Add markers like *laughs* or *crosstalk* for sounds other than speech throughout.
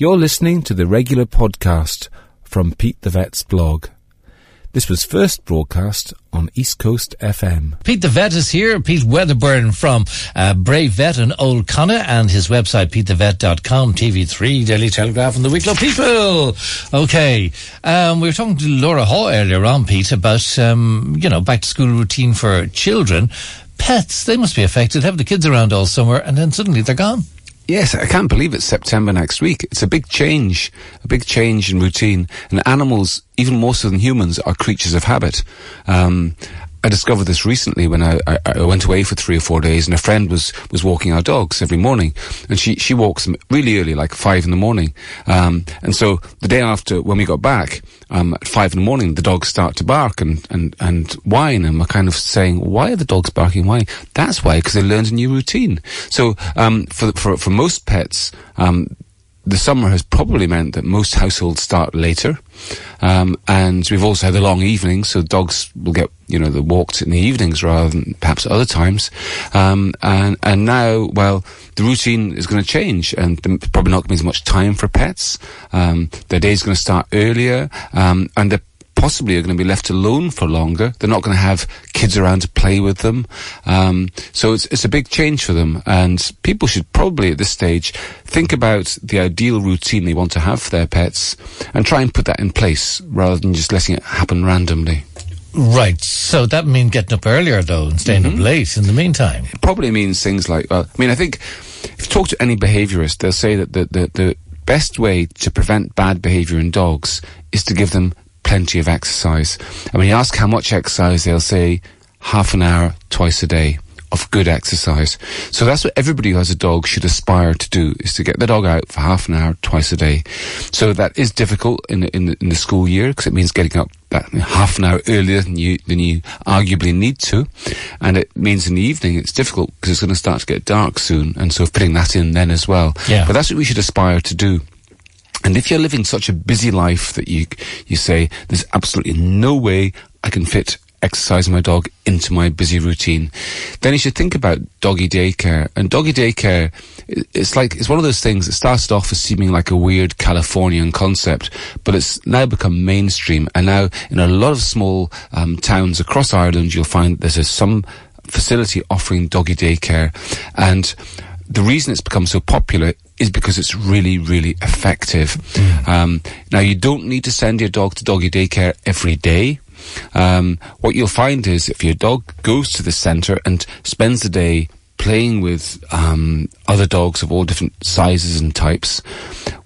You're listening to the regular podcast from Pete the Vet's blog. This was first broadcast on East Coast FM. Pete the Vet is here. Pete Wedderburn from uh, Bray Vet and Old Connaught and his website, petethevet.com, TV3, Daily Telegraph and the Wicklow People. Okay. Um, we were talking to Laura Hall earlier on, Pete, about, um, you know, back to school routine for children. Pets, they must be affected. Have the kids around all summer and then suddenly they're gone. Yes, I can't believe it's September next week. It's a big change, a big change in routine. And animals, even more so than humans, are creatures of habit. Um, I discovered this recently when I, I, I, went away for three or four days, and a friend was was walking our dogs every morning, and she she walks them really early, like five in the morning. Um, and so the day after, when we got back um, at five in the morning, the dogs start to bark and and and whine, and we're kind of saying, why are the dogs barking? Why? That's why, because they learned a new routine. So um, for for for most pets. The summer has probably meant that most households start later. Um, and we've also had the long evenings, so dogs will get, you know, the walks in the evenings rather than perhaps at other times. Um, and, and now, well, the routine is going to change and probably not going to be as much time for pets. Um, their day's going to start earlier, um, and they're possibly are going to be left alone for longer. They're not going to have kids around to play with them. Um, so it's, it's a big change for them. And people should probably at this stage think about the ideal routine they want to have for their pets and try and put that in place rather than just letting it happen randomly. Right. So that means getting up earlier though and staying mm-hmm. up late in the meantime. It probably means things like, well, I mean, I think if you talk to any behaviorist, they'll say that the, the, the best way to prevent bad behavior in dogs is to give them plenty of exercise. And when you ask how much exercise, they'll say half an hour twice a day of good exercise. So that's what everybody who has a dog should aspire to do, is to get the dog out for half an hour twice a day. So that is difficult in, in, in the school year, because it means getting up that half an hour earlier than you, than you arguably need to. And it means in the evening it's difficult, because it's going to start to get dark soon, and so fitting that in then as well. Yeah. But that's what we should aspire to do. And if you're living such a busy life that you you say there's absolutely no way I can fit exercising my dog into my busy routine, then you should think about doggy daycare. And doggy daycare, it's like, it's one of those things that started off as seeming like a weird Californian concept, but it's now become mainstream. And now in a lot of small um, towns across Ireland, you'll find there's some facility offering doggy daycare. And the reason it's become so popular is because it's really, really effective. Mm. Um, now, you don't need to send your dog to doggy daycare every day. Um, what you'll find is if your dog goes to the centre and spends the day playing with um, other dogs of all different sizes and types,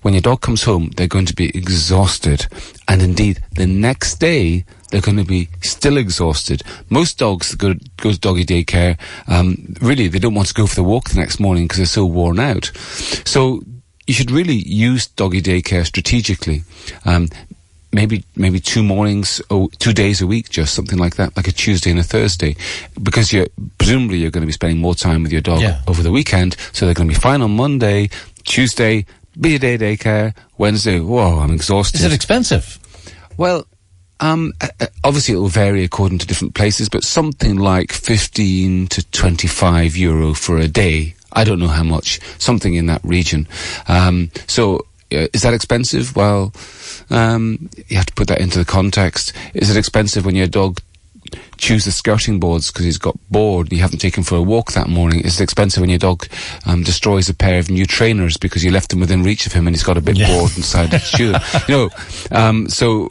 when your dog comes home, they're going to be exhausted. And indeed, the next day, they're going to be still exhausted. Most dogs that go, go to doggy daycare, um, really, they don't want to go for the walk the next morning because they're so worn out. So you should really use doggy daycare strategically. Um, maybe maybe two mornings or two days a week, just something like that, like a Tuesday and a Thursday, because you're presumably you're going to be spending more time with your dog yeah. over the weekend, so they're going to be fine on Monday, Tuesday, be a day daycare, Wednesday. Whoa, I'm exhausted. Is it expensive? Well, um, obviously, it will vary according to different places, but something like 15 to 25 euro for a day. I don't know how much, something in that region. Um, so, uh, is that expensive? Well, um, you have to put that into the context. Is it expensive when your dog chews the skirting boards because he's got bored and you haven't taken for a walk that morning? Is it expensive when your dog um, destroys a pair of new trainers because you left them within reach of him and he's got a bit yeah. bored and decided to chew them? You know, um, so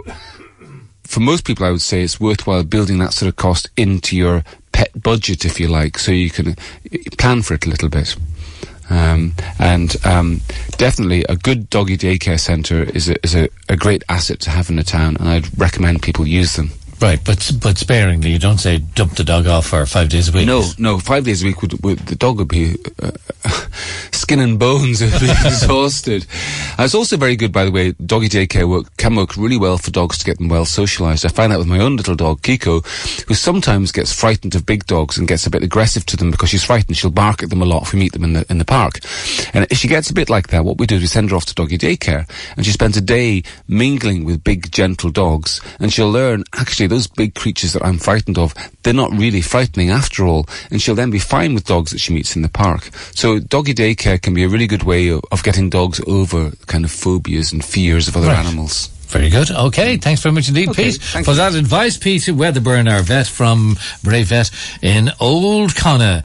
for most people, I would say it's worthwhile building that sort of cost into your pet budget, if you like, so you can uh, plan for it a little bit. Um, and um, definitely a good doggy daycare centre is, a, is a, a great asset to have in a town, and I'd recommend people use them. Right, but but sparingly. You don't say dump the dog off for five days a week. No, no, five days a week would, would the dog would be uh, skin and bones, be *laughs* exhausted. Uh, it's also very good, by the way. Doggy daycare work can work really well for dogs to get them well socialised. I find that with my own little dog, Kiko, who sometimes gets frightened of big dogs and gets a bit aggressive to them because she's frightened. She'll bark at them a lot if we meet them in the in the park. And if she gets a bit like that, what we do is we send her off to doggy daycare, and she spends a day mingling with big, gentle dogs, and she'll learn actually those big creatures that I'm frightened of, they're not really frightening after all. And she'll then be fine with dogs that she meets in the park. So doggy daycare can be a really good way of, of getting dogs over kind of phobias and fears of other Right. animals. Very good. Okay, thanks very much indeed, Okay, Pete, for you. that advice. Pete Wedderburn, our vet from Bray Vet in Old Connaught.